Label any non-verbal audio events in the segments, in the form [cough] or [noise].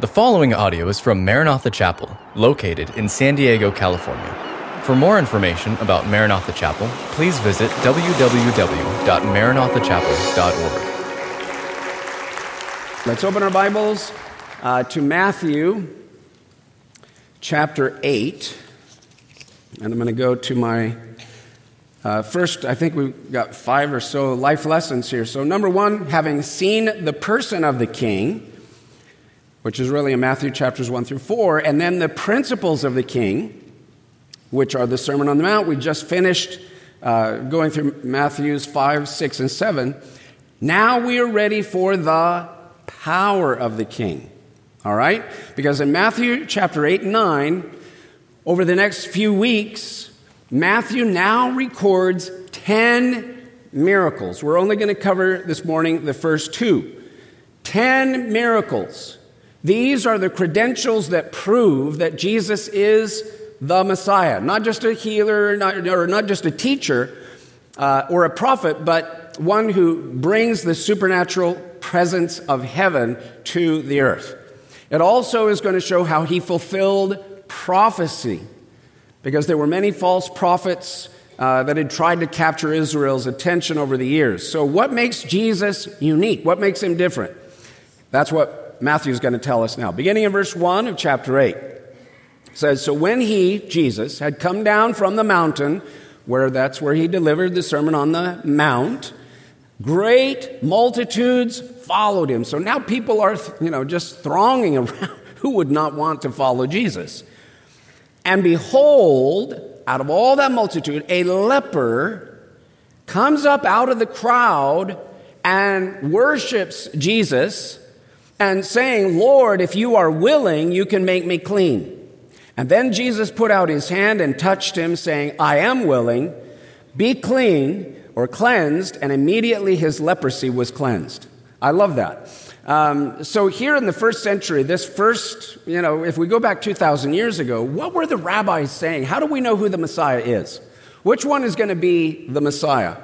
The following audio is from Maranatha Chapel, located in San Diego, California. For more information about Maranatha Chapel, please visit www.maranathachapel.org. Let's open our Bibles uh, to Matthew chapter 8. And I'm going to go to my uh, first, I think we've got five or so life lessons here. So, number one, having seen the person of the king which is really in Matthew chapters 1 through 4, and then the principles of the king, which are the Sermon on the Mount. We just finished uh, going through Matthews 5, 6, and 7. Now we are ready for the power of the king. All right? Because in Matthew chapter 8 and 9, over the next few weeks, Matthew now records 10 miracles. We're only going to cover this morning the first two. 10 miracles these are the credentials that prove that Jesus is the Messiah, not just a healer, not, or not just a teacher uh, or a prophet, but one who brings the supernatural presence of heaven to the earth. It also is going to show how he fulfilled prophecy, because there were many false prophets uh, that had tried to capture Israel's attention over the years. So, what makes Jesus unique? What makes him different? That's what Matthew is going to tell us now. Beginning in verse 1 of chapter 8 says, So when he, Jesus, had come down from the mountain, where that's where he delivered the Sermon on the Mount, great multitudes followed him. So now people are, you know, just thronging [laughs] around. Who would not want to follow Jesus? And behold, out of all that multitude, a leper comes up out of the crowd and worships Jesus and saying, Lord, if you are willing, you can make me clean. And then Jesus put out his hand and touched him, saying, I am willing, be clean or cleansed, and immediately his leprosy was cleansed. I love that. Um, so, here in the first century, this first, you know, if we go back 2,000 years ago, what were the rabbis saying? How do we know who the Messiah is? Which one is going to be the Messiah?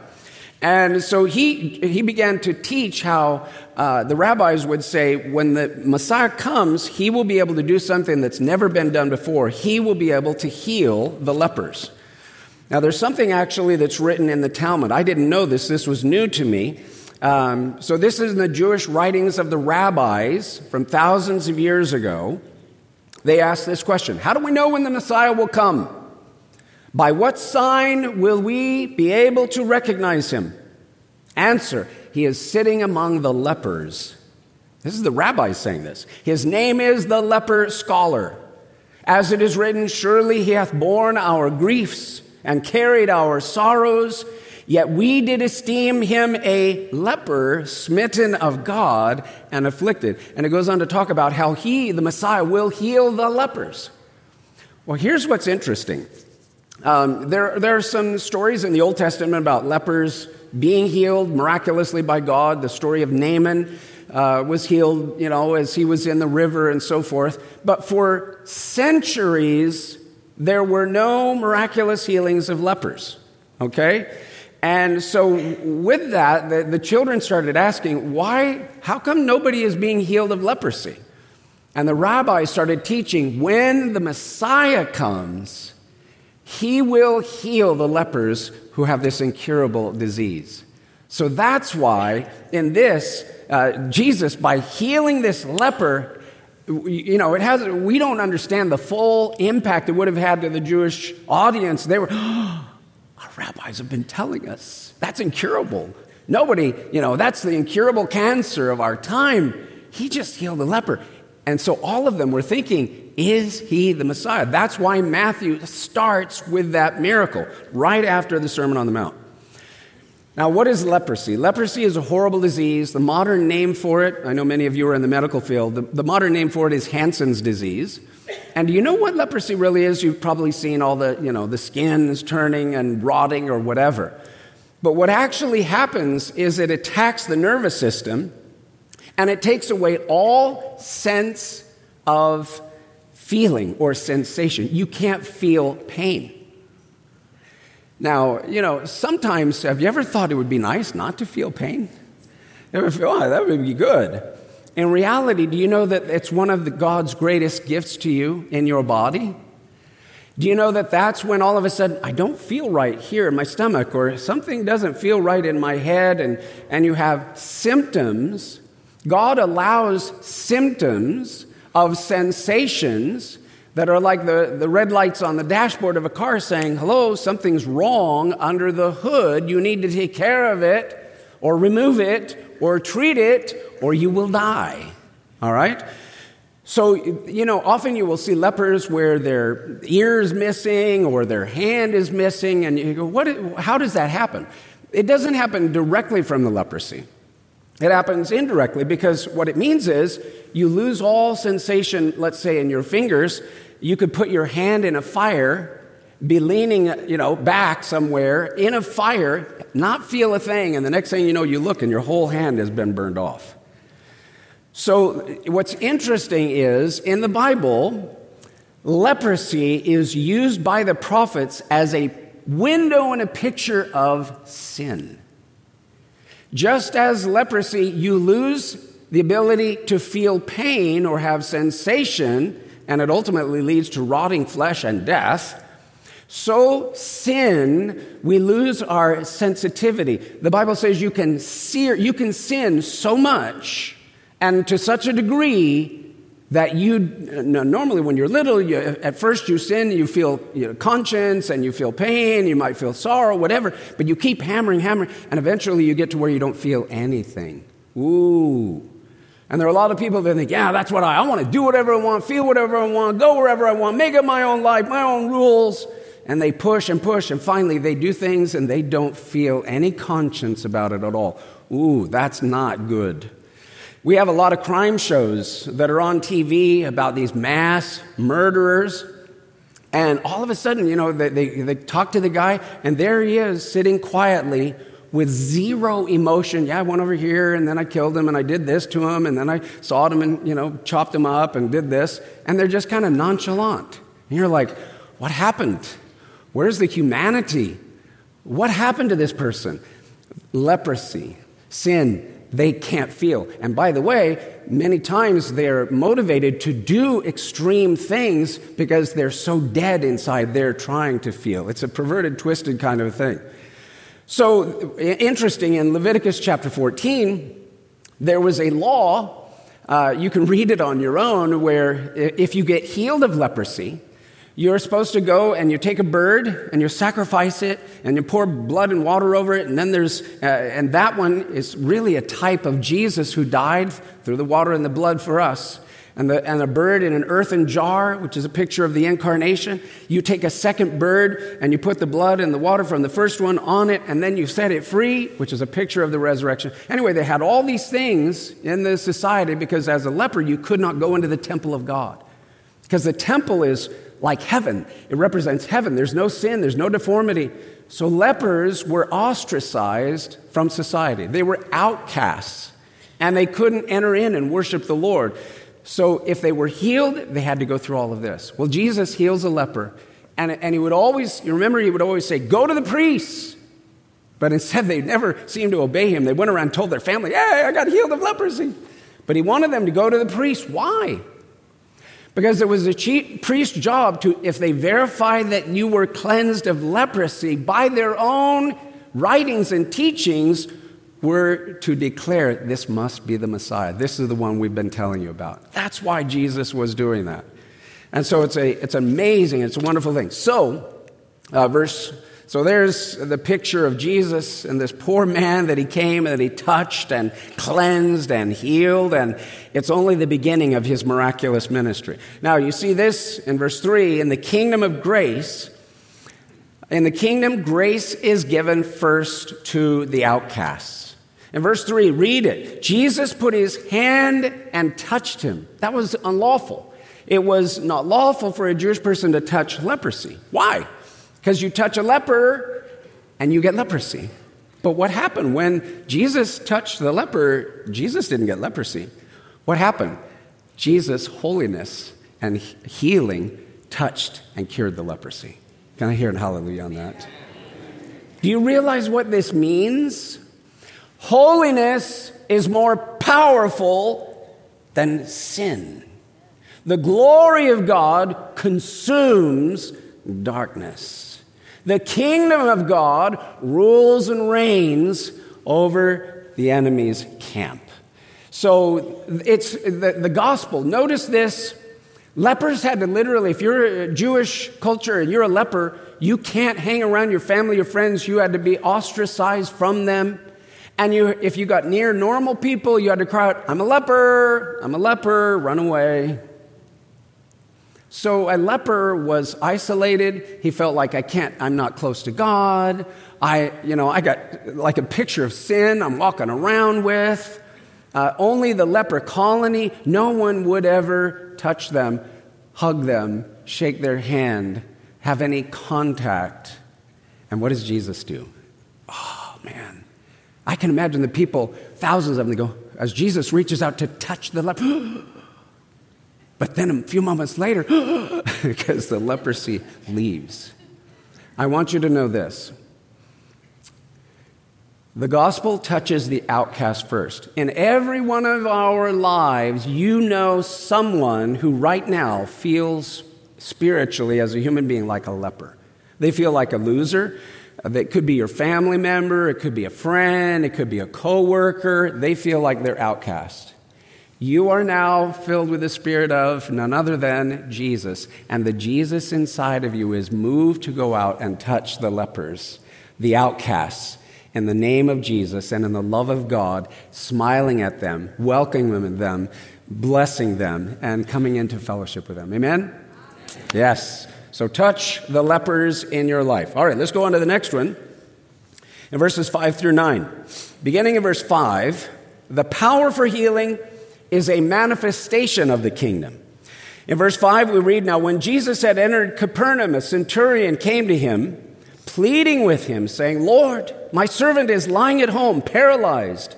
And so he, he began to teach how uh, the rabbis would say when the Messiah comes, he will be able to do something that's never been done before. He will be able to heal the lepers. Now, there's something actually that's written in the Talmud. I didn't know this, this was new to me. Um, so, this is in the Jewish writings of the rabbis from thousands of years ago. They ask this question How do we know when the Messiah will come? By what sign will we be able to recognize him? Answer He is sitting among the lepers. This is the rabbi saying this. His name is the leper scholar. As it is written, Surely he hath borne our griefs and carried our sorrows. Yet we did esteem him a leper, smitten of God and afflicted. And it goes on to talk about how he, the Messiah, will heal the lepers. Well, here's what's interesting um, there, there are some stories in the Old Testament about lepers being healed miraculously by God. The story of Naaman uh, was healed, you know, as he was in the river and so forth. But for centuries, there were no miraculous healings of lepers, okay? And so, with that, the, the children started asking, why, how come nobody is being healed of leprosy? And the rabbis started teaching when the Messiah comes, he will heal the lepers who have this incurable disease. So that's why in this, uh, Jesus, by healing this leper, you know, it has, we don't understand the full impact it would have had to the Jewish audience. They were, oh, [gasps] our rabbis have been telling us that's incurable. Nobody, you know, that's the incurable cancer of our time. He just healed the leper. And so all of them were thinking, is he the Messiah? That's why Matthew starts with that miracle right after the Sermon on the Mount. Now, what is leprosy? Leprosy is a horrible disease. The modern name for it, I know many of you are in the medical field, the, the modern name for it is Hansen's disease. And do you know what leprosy really is? You've probably seen all the, you know, the skin is turning and rotting or whatever. But what actually happens is it attacks the nervous system and it takes away all sense of feeling or sensation. You can't feel pain. Now, you know, sometimes, have you ever thought it would be nice not to feel pain? You ever feel, oh, that would be good? In reality, do you know that it's one of the, God's greatest gifts to you in your body? Do you know that that's when all of a sudden I don't feel right here in my stomach or something doesn't feel right in my head and, and you have symptoms? God allows symptoms of sensations that are like the, the red lights on the dashboard of a car saying, Hello, something's wrong under the hood. You need to take care of it or remove it or treat it or you will die. All right? So, you know, often you will see lepers where their ear is missing or their hand is missing, and you go, what, how does that happen? It doesn't happen directly from the leprosy. It happens indirectly because what it means is you lose all sensation, let's say, in your fingers. You could put your hand in a fire, be leaning, you know, back somewhere in a fire, not feel a thing, and the next thing you know, you look and your whole hand has been burned off. So, what's interesting is in the Bible, leprosy is used by the prophets as a window and a picture of sin. Just as leprosy, you lose the ability to feel pain or have sensation, and it ultimately leads to rotting flesh and death. So, sin, we lose our sensitivity. The Bible says you can, sear, you can sin so much and to such a degree that you normally when you're little you, at first you sin you feel you know, conscience and you feel pain you might feel sorrow whatever but you keep hammering hammering and eventually you get to where you don't feel anything. Ooh. And there are a lot of people that think yeah that's what i, I want to do whatever i want feel whatever i want go wherever i want make up my own life my own rules. And they push and push and finally they do things and they don't feel any conscience about it at all. Ooh that's not good we have a lot of crime shows that are on TV about these mass murderers. And all of a sudden, you know, they, they, they, talk to the guy, and there he is sitting quietly with zero emotion. Yeah, I went over here, and then I killed him, and I did this to him, and then I sawed him and, you know, chopped him up and did this. And they're just kind of nonchalant. And you're like, what happened? Where's the humanity? What happened to this person? Leprosy, sin, they can't feel. And by the way, many times they're motivated to do extreme things because they're so dead inside they're trying to feel. It's a perverted, twisted kind of thing. So, interesting, in Leviticus chapter 14, there was a law, uh, you can read it on your own, where if you get healed of leprosy, you're supposed to go and you take a bird and you sacrifice it and you pour blood and water over it. And then there's, uh, and that one is really a type of Jesus who died through the water and the blood for us. And, the, and a bird in an earthen jar, which is a picture of the incarnation. You take a second bird and you put the blood and the water from the first one on it, and then you set it free, which is a picture of the resurrection. Anyway, they had all these things in the society because as a leper, you could not go into the temple of God. Because the temple is like heaven. It represents heaven. There's no sin, there's no deformity. So lepers were ostracized from society. They were outcasts, and they couldn't enter in and worship the Lord. So if they were healed, they had to go through all of this. Well, Jesus heals a leper, and, and he would always, you remember, he would always say, Go to the priests. But instead, they never seemed to obey him. They went around told their family, Hey, I got healed of leprosy. But he wanted them to go to the priest. Why? Because it was a priest's job to, if they verified that you were cleansed of leprosy by their own writings and teachings, were to declare this must be the Messiah. This is the one we've been telling you about. That's why Jesus was doing that. And so it's, a, it's amazing, it's a wonderful thing. So, uh, verse so there's the picture of Jesus and this poor man that he came and that he touched and cleansed and healed, and it's only the beginning of his miraculous ministry. Now, you see this in verse 3 in the kingdom of grace. In the kingdom, grace is given first to the outcasts. In verse 3, read it. Jesus put his hand and touched him. That was unlawful. It was not lawful for a Jewish person to touch leprosy. Why? Because you touch a leper and you get leprosy. But what happened when Jesus touched the leper? Jesus didn't get leprosy. What happened? Jesus' holiness and healing touched and cured the leprosy. Can I hear a hallelujah on that? Do you realize what this means? Holiness is more powerful than sin. The glory of God consumes darkness. The kingdom of God rules and reigns over the enemy's camp. So it's the, the gospel. Notice this. Lepers had to literally, if you're a Jewish culture and you're a leper, you can't hang around your family or friends. You had to be ostracized from them. And you, if you got near normal people, you had to cry out, I'm a leper, I'm a leper, run away. So a leper was isolated. He felt like I can't, I'm not close to God. I, you know, I got like a picture of sin I'm walking around with. Uh, only the leper colony, no one would ever touch them, hug them, shake their hand, have any contact. And what does Jesus do? Oh, man. I can imagine the people, thousands of them, they go, as Jesus reaches out to touch the leper. But then a few moments later, [gasps] because the leprosy leaves. I want you to know this. The gospel touches the outcast first. In every one of our lives, you know someone who right now feels spiritually as a human being like a leper. They feel like a loser. It could be your family member, it could be a friend, it could be a coworker. They feel like they're outcast. You are now filled with the Spirit of none other than Jesus. And the Jesus inside of you is moved to go out and touch the lepers, the outcasts, in the name of Jesus and in the love of God, smiling at them, welcoming them, blessing them, and coming into fellowship with them. Amen? Yes. So touch the lepers in your life. All right, let's go on to the next one. In verses 5 through 9. Beginning in verse 5, the power for healing is a manifestation of the kingdom. In verse 5, we read Now, when Jesus had entered Capernaum, a centurion came to him, pleading with him, saying, Lord, my servant is lying at home, paralyzed,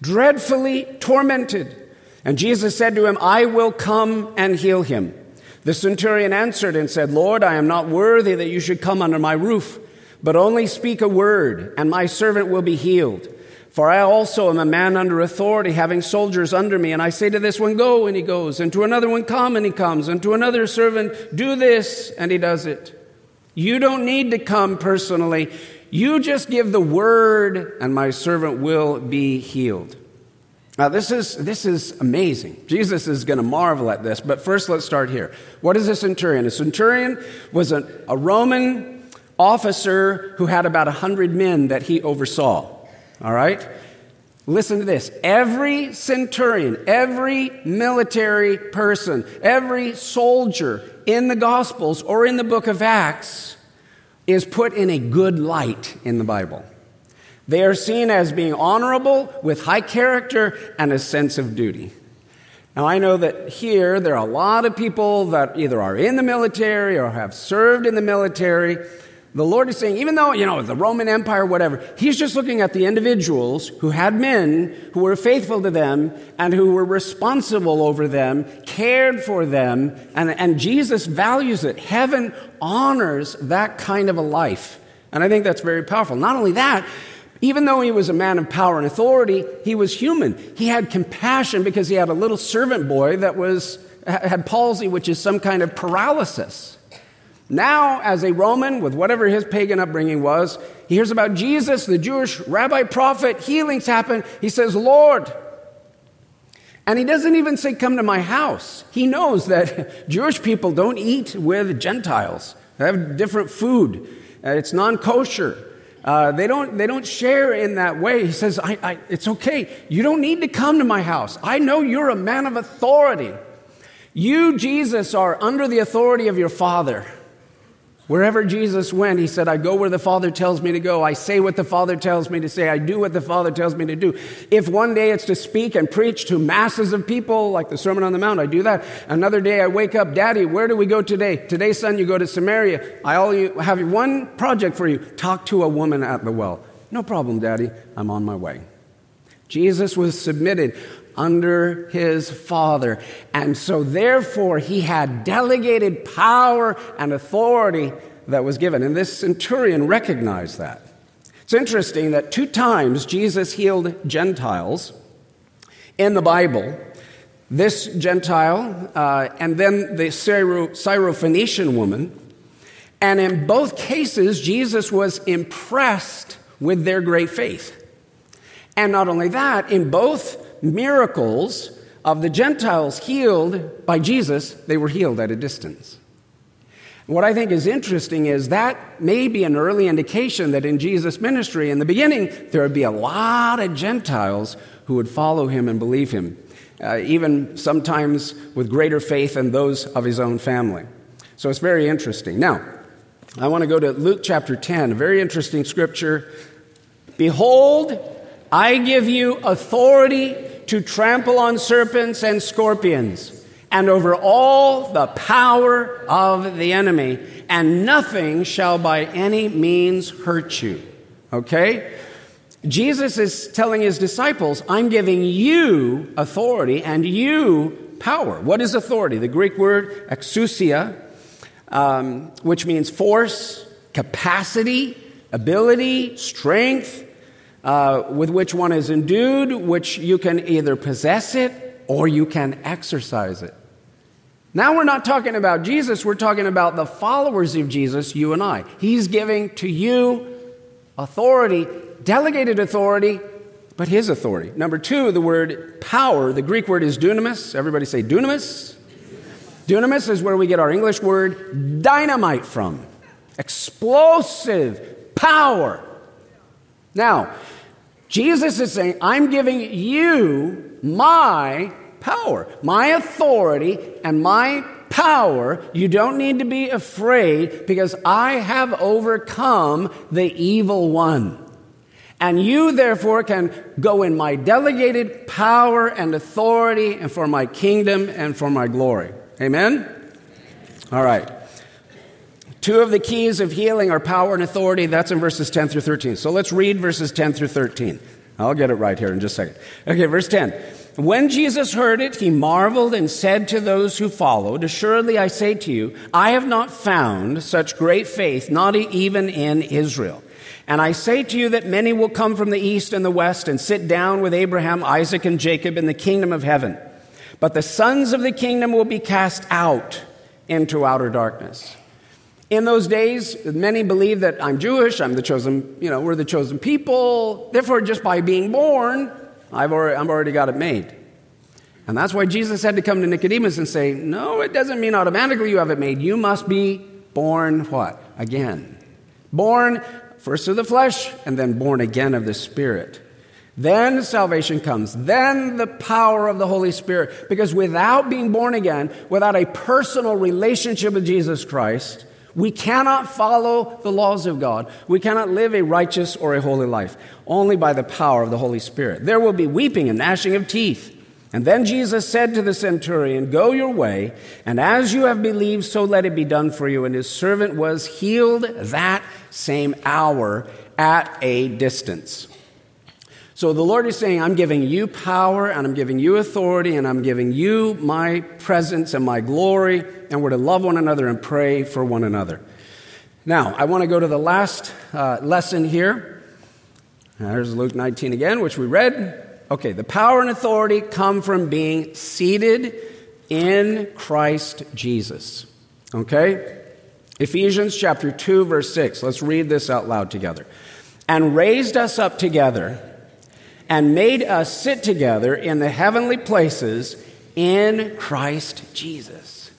dreadfully tormented. And Jesus said to him, I will come and heal him. The centurion answered and said, Lord, I am not worthy that you should come under my roof, but only speak a word, and my servant will be healed. For I also am a man under authority, having soldiers under me. And I say to this one, Go, and he goes. And to another one, Come, and he comes. And to another servant, Do this, and he does it. You don't need to come personally. You just give the word, and my servant will be healed. Now, this is, this is amazing. Jesus is going to marvel at this. But first, let's start here. What is a centurion? A centurion was a, a Roman officer who had about 100 men that he oversaw. All right? Listen to this. Every centurion, every military person, every soldier in the Gospels or in the book of Acts is put in a good light in the Bible. They are seen as being honorable, with high character, and a sense of duty. Now, I know that here there are a lot of people that either are in the military or have served in the military the Lord is saying, even though, you know, the Roman Empire, whatever, He's just looking at the individuals who had men who were faithful to them and who were responsible over them, cared for them, and, and Jesus values it. Heaven honors that kind of a life. And I think that's very powerful. Not only that, even though he was a man of power and authority, he was human. He had compassion because he had a little servant boy that was, had palsy, which is some kind of paralysis. Now, as a Roman, with whatever his pagan upbringing was, he hears about Jesus, the Jewish rabbi prophet, healings happen. He says, Lord. And he doesn't even say, Come to my house. He knows that [laughs] Jewish people don't eat with Gentiles, they have different food, uh, it's non kosher. Uh, they, don't, they don't share in that way. He says, I, I, It's okay. You don't need to come to my house. I know you're a man of authority. You, Jesus, are under the authority of your Father. Wherever Jesus went, he said, I go where the Father tells me to go. I say what the Father tells me to say. I do what the Father tells me to do. If one day it's to speak and preach to masses of people, like the Sermon on the Mount, I do that. Another day I wake up, Daddy, where do we go today? Today, son, you go to Samaria. I only have one project for you talk to a woman at the well. No problem, Daddy. I'm on my way. Jesus was submitted under his father. And so, therefore, he had delegated power and authority that was given. And this centurion recognized that. It's interesting that two times Jesus healed Gentiles in the Bible. this Gentile, uh, and then the Syro- Syrophoenician woman. And in both cases, Jesus was impressed with their great faith. And not only that, in both miracles of the Gentiles healed by Jesus, they were healed at a distance. What I think is interesting is that may be an early indication that in Jesus' ministry, in the beginning, there would be a lot of Gentiles who would follow him and believe him, uh, even sometimes with greater faith than those of his own family. So it's very interesting. Now, I want to go to Luke chapter 10, a very interesting scripture. Behold, I give you authority to trample on serpents and scorpions and over all the power of the enemy, and nothing shall by any means hurt you. Okay? Jesus is telling his disciples, I'm giving you authority and you power. What is authority? The Greek word exousia, um, which means force, capacity, ability, strength, uh, with which one is endued, which you can either possess it or you can exercise it. Now we're not talking about Jesus, we're talking about the followers of Jesus, you and I. He's giving to you authority, delegated authority, but his authority. Number two, the word power, the Greek word is dunamis. Everybody say dunamis. Dunamis is where we get our English word dynamite from. Explosive power. Now, Jesus is saying, I'm giving you my power, my authority, and my power. You don't need to be afraid because I have overcome the evil one. And you, therefore, can go in my delegated power and authority and for my kingdom and for my glory. Amen? All right. Two of the keys of healing are power and authority. That's in verses 10 through 13. So let's read verses 10 through 13. I'll get it right here in just a second. Okay, verse 10. When Jesus heard it, he marveled and said to those who followed, Assuredly I say to you, I have not found such great faith, not even in Israel. And I say to you that many will come from the east and the west and sit down with Abraham, Isaac, and Jacob in the kingdom of heaven. But the sons of the kingdom will be cast out into outer darkness. In those days, many believe that I'm Jewish, I'm the chosen, you know, we're the chosen people. Therefore, just by being born, I've already, I've already got it made. And that's why Jesus had to come to Nicodemus and say, No, it doesn't mean automatically you have it made. You must be born what? Again. Born first of the flesh and then born again of the Spirit. Then salvation comes. Then the power of the Holy Spirit. Because without being born again, without a personal relationship with Jesus Christ, we cannot follow the laws of God. We cannot live a righteous or a holy life, only by the power of the Holy Spirit. There will be weeping and gnashing of teeth. And then Jesus said to the centurion, Go your way, and as you have believed, so let it be done for you. And his servant was healed that same hour at a distance. So the Lord is saying, I'm giving you power and I'm giving you authority and I'm giving you my presence and my glory, and we're to love one another and pray for one another. Now, I want to go to the last uh, lesson here. There's Luke 19 again, which we read. Okay, the power and authority come from being seated in Christ Jesus. Okay? Ephesians chapter 2, verse 6. Let's read this out loud together. And raised us up together and made us sit together in the heavenly places in Christ Jesus.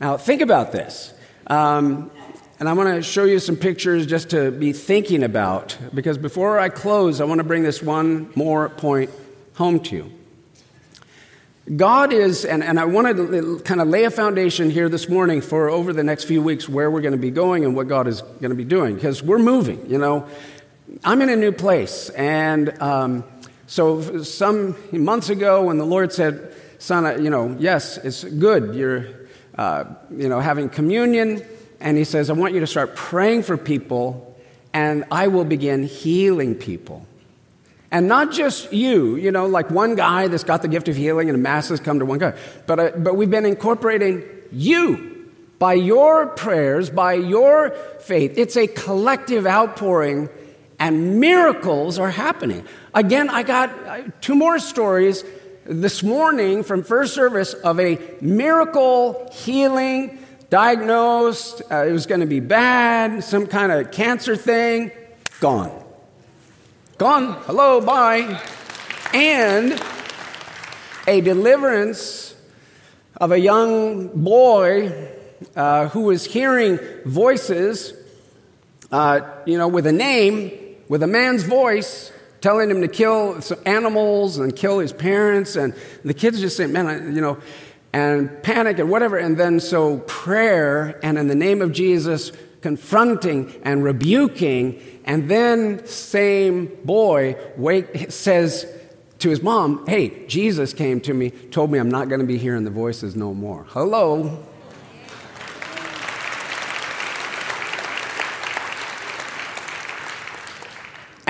Now, think about this. Um, and I want to show you some pictures just to be thinking about, because before I close, I want to bring this one more point home to you. God is, and, and I want to kind of lay a foundation here this morning for over the next few weeks where we're going to be going and what God is going to be doing, because we're moving, you know. I'm in a new place. And um, so, some months ago, when the Lord said, Son, you know, yes, it's good. You're, uh, you know, having communion. And He says, I want you to start praying for people, and I will begin healing people. And not just you, you know, like one guy that's got the gift of healing and masses come to one guy. But, uh, but we've been incorporating you by your prayers, by your faith. It's a collective outpouring and miracles are happening. Again, I got uh, two more stories this morning from first service of a miracle healing, diagnosed, uh, it was going to be bad, some kind of cancer thing, gone. Gone. Hello, bye. And a deliverance of a young boy uh, who was hearing voices, uh, you know, with a name, with a man's voice, telling him to kill animals and kill his parents. And the kids just say, man, I, you know, and panic and whatever. And then so prayer and in the name of Jesus, confronting and rebuking. And then same boy wake, says to his mom, hey, Jesus came to me, told me I'm not going to be hearing the voices no more. Hello.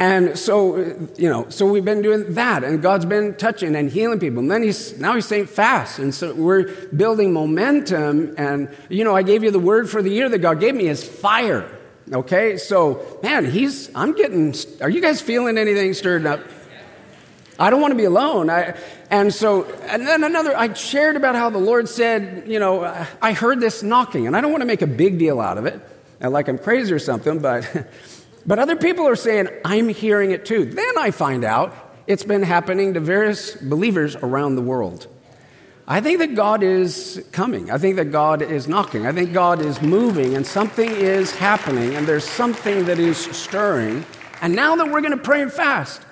And so, you know, so we've been doing that, and God's been touching and healing people. And then he's now he's saying fast, and so we're building momentum. And you know, I gave you the word for the year that God gave me is fire. Okay, so man, he's I'm getting. Are you guys feeling anything stirred up? I don't want to be alone. I, and so, and then another, I shared about how the Lord said, you know, I heard this knocking, and I don't want to make a big deal out of it, like I'm crazy or something, but [laughs] But other people are saying, I'm hearing it too. Then I find out it's been happening to various believers around the world. I think that God is coming. I think that God is knocking. I think God is moving and something is happening and there's something that is stirring. And now that we're going to pray and fast,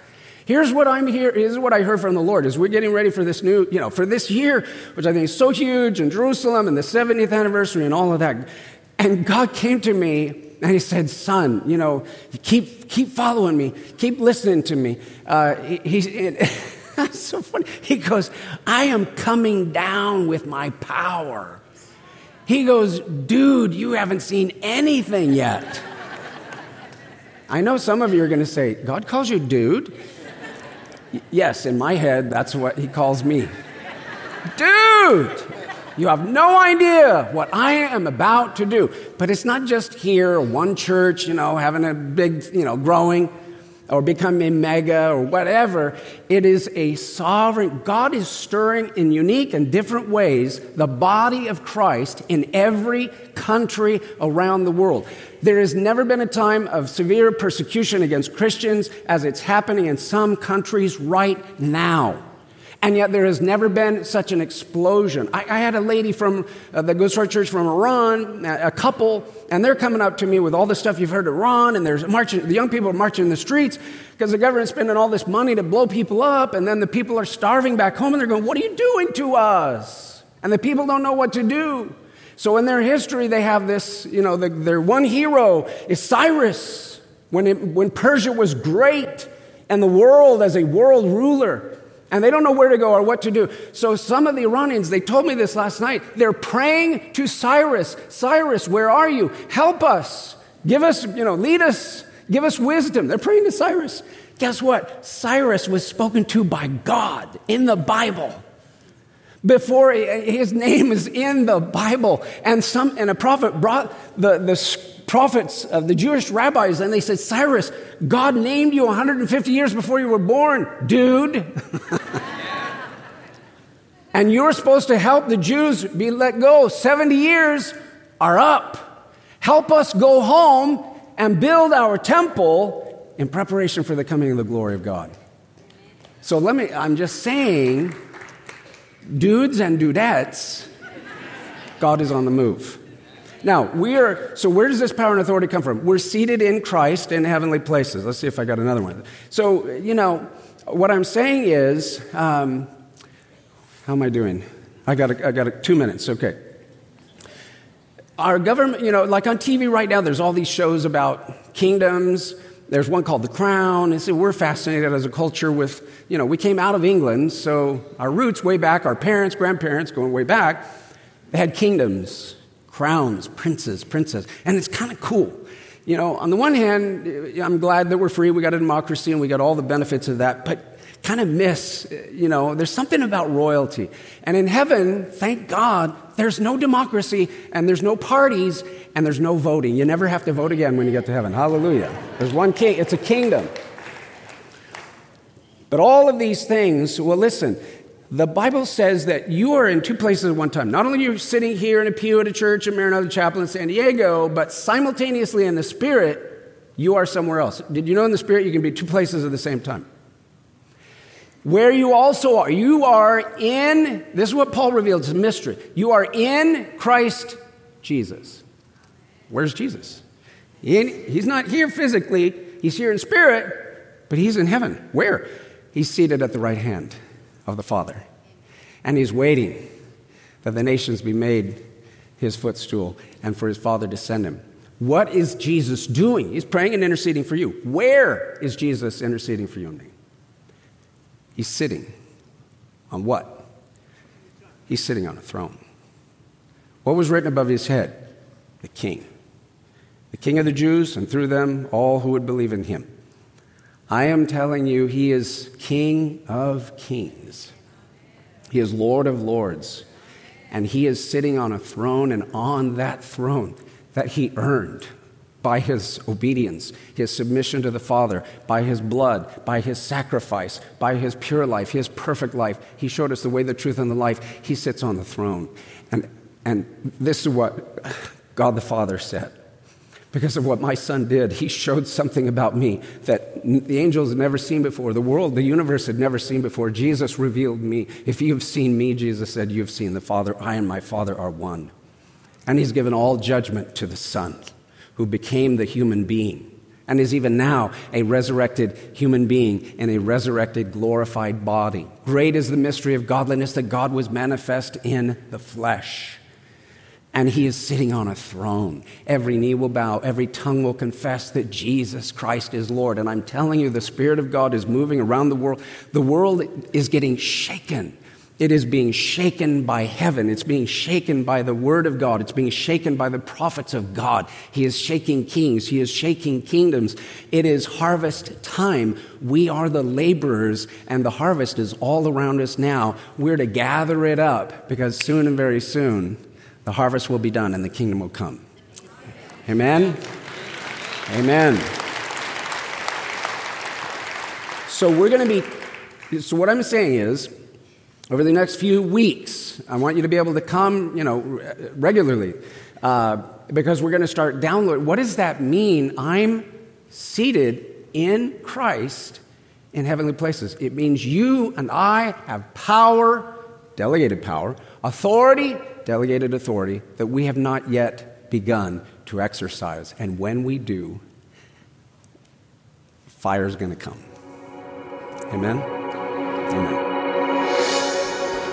here's what I'm here, here's what I heard from the Lord as we're getting ready for this new, you know, for this year, which I think is so huge and Jerusalem and the 70th anniversary and all of that. And God came to me and he said, Son, you know, keep, keep following me, keep listening to me. Uh, he, he [laughs] that's so funny. He goes, I am coming down with my power. He goes, Dude, you haven't seen anything yet. I know some of you are going to say, God calls you dude. yes, in my head, that's what he calls me. Dude! You have no idea what I am about to do. But it's not just here, one church, you know, having a big, you know, growing or becoming mega or whatever. It is a sovereign, God is stirring in unique and different ways the body of Christ in every country around the world. There has never been a time of severe persecution against Christians as it's happening in some countries right now. And yet there has never been such an explosion. I, I had a lady from uh, that goes to church from Iran, a, a couple, and they're coming up to me with all the stuff you've heard of Iran, and there's marching, the young people are marching in the streets because the government's spending all this money to blow people up, and then the people are starving back home, and they're going, What are you doing to us? And the people don't know what to do. So in their history, they have this, you know, the, their one hero is Cyrus, when, it, when Persia was great and the world as a world ruler and they don't know where to go or what to do. So some of the Iranians, they told me this last night, they're praying to Cyrus. Cyrus, where are you? Help us. Give us, you know, lead us. Give us wisdom. They're praying to Cyrus. Guess what? Cyrus was spoken to by God in the Bible. Before his name is in the Bible, and some and a prophet brought the, the prophets of the Jewish rabbis, and they said, Cyrus, God named you 150 years before you were born, dude. [laughs] and you're supposed to help the Jews be let go. 70 years are up. Help us go home and build our temple in preparation for the coming of the glory of God. So let me, I'm just saying, dudes and dudettes, God is on the move. Now, we are, so where does this power and authority come from? We're seated in Christ in heavenly places. Let's see if I got another one. So, you know, what I'm saying is, um, how am I doing? I got, a, I got a, two minutes, okay. Our government, you know, like on TV right now, there's all these shows about kingdoms. There's one called The Crown. And so we're fascinated as a culture with, you know, we came out of England, so our roots way back, our parents, grandparents, going way back, they had kingdoms crowns, princes, princess. And it's kind of cool. You know, on the one hand, I'm glad that we're free, we got a democracy, and we got all the benefits of that, but kind of miss, you know, there's something about royalty. And in heaven, thank God, there's no democracy, and there's no parties, and there's no voting. You never have to vote again when you get to heaven. Hallelujah. There's one king, it's a kingdom. But all of these things, well, listen, The Bible says that you are in two places at one time. Not only are you sitting here in a pew at a church at Maranatha Chapel in San Diego, but simultaneously in the Spirit, you are somewhere else. Did you know in the Spirit you can be two places at the same time? Where you also are, you are in, this is what Paul revealed, it's a mystery. You are in Christ Jesus. Where's Jesus? He he's not here physically, he's here in spirit, but he's in heaven. Where? He's seated at the right hand of the Father. And he's waiting that the nations be made his footstool and for his Father to send him. What is Jesus doing? He's praying and interceding for you. Where is Jesus interceding for you and me? He's sitting on what? He's sitting on a throne. What was written above his head? The king. The king of the Jews, and through them, all who would believe in him. I am telling you, he is King of kings. He is Lord of lords. And he is sitting on a throne, and on that throne that he earned by his obedience, his submission to the Father, by his blood, by his sacrifice, by his pure life, his perfect life. He showed us the way, the truth, and the life. He sits on the throne. And, and this is what God the Father said because of what my son did. He showed something about me that the angels had never seen before, the world, the universe had never seen before. Jesus revealed me. If you have seen me, Jesus said, you have seen the Father. I and my Father are one. And he's given all judgment to the Son, who became the human being and is even now a resurrected human being in a resurrected, glorified body. Great is the mystery of godliness that God was manifest in the flesh and he is sitting on a throne. Every knee will bow, every tongue will confess that Jesus Christ is Lord. And I'm telling you, the Spirit of God is moving around the world. The world is getting shaken. It is being shaken by heaven. It's being shaken by the Word of God. It's being shaken by the prophets of God. He is shaking kings. He is shaking kingdoms. It is harvest time. We are the laborers, and the harvest is all around us now. We're to gather it up because soon and very soon, the harvest will be done and the kingdom will come. Amen? Amen. So we're going to be, so what I'm saying is, over the next few weeks, I want you to be able to come, you know, regularly, uh, because we're going to start downloading. What does that mean? I'm seated in Christ in heavenly places. It means you and I have power, delegated power, authority, delegated authority that we have not yet begun to exercise. And when we do, fire is going to come. Amen? Amen.